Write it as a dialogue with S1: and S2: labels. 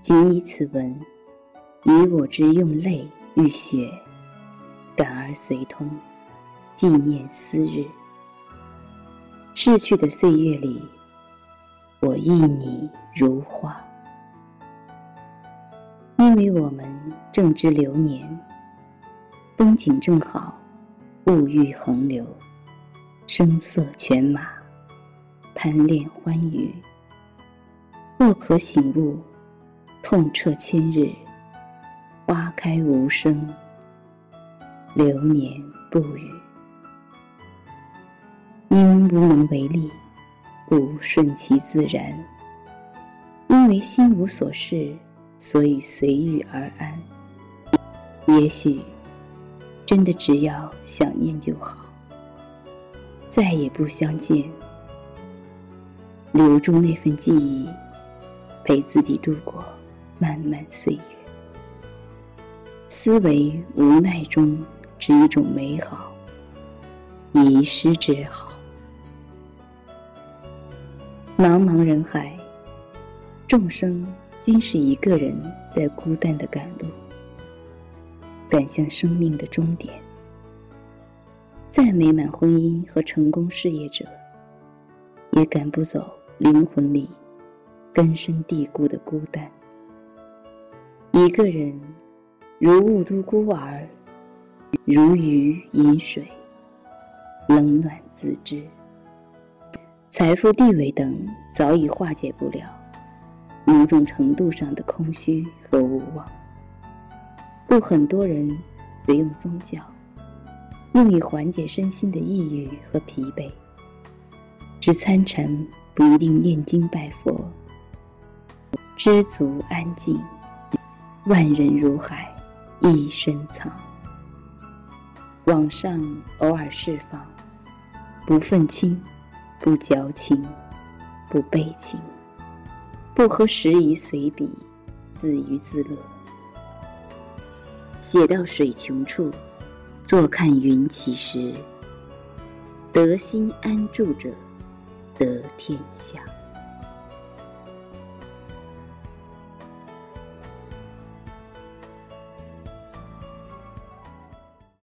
S1: 谨以此文，以我之用泪与血，感而随通，纪念思日。逝去的岁月里，我忆你如花，因为我们正值流年，风景正好，物欲横流，声色犬马，贪恋欢愉。莫可醒悟，痛彻千日，花开无声，流年不语。因无能为力，故顺其自然。因为心无所事，所以随遇而安。也许，真的只要想念就好，再也不相见，留住那份记忆。陪自己度过漫漫岁月，思维无奈中是一种美好，遗失之好。茫茫人海，众生均是一个人在孤单的赶路，赶向生命的终点。再美满婚姻和成功事业者，也赶不走灵魂里。根深蒂固的孤单，一个人如雾都孤儿，如鱼饮水，冷暖自知。财富、地位等早已化解不了某种程度上的空虚和无望，故很多人随用宗教，用以缓解身心的抑郁和疲惫。知参禅不一定念经拜佛。知足安静，万人如海，一身藏。网上偶尔释放，不愤青，不矫情，不悲情，不合时宜随笔，自娱自乐。写到水穷处，坐看云起时。得心安住者，得天下。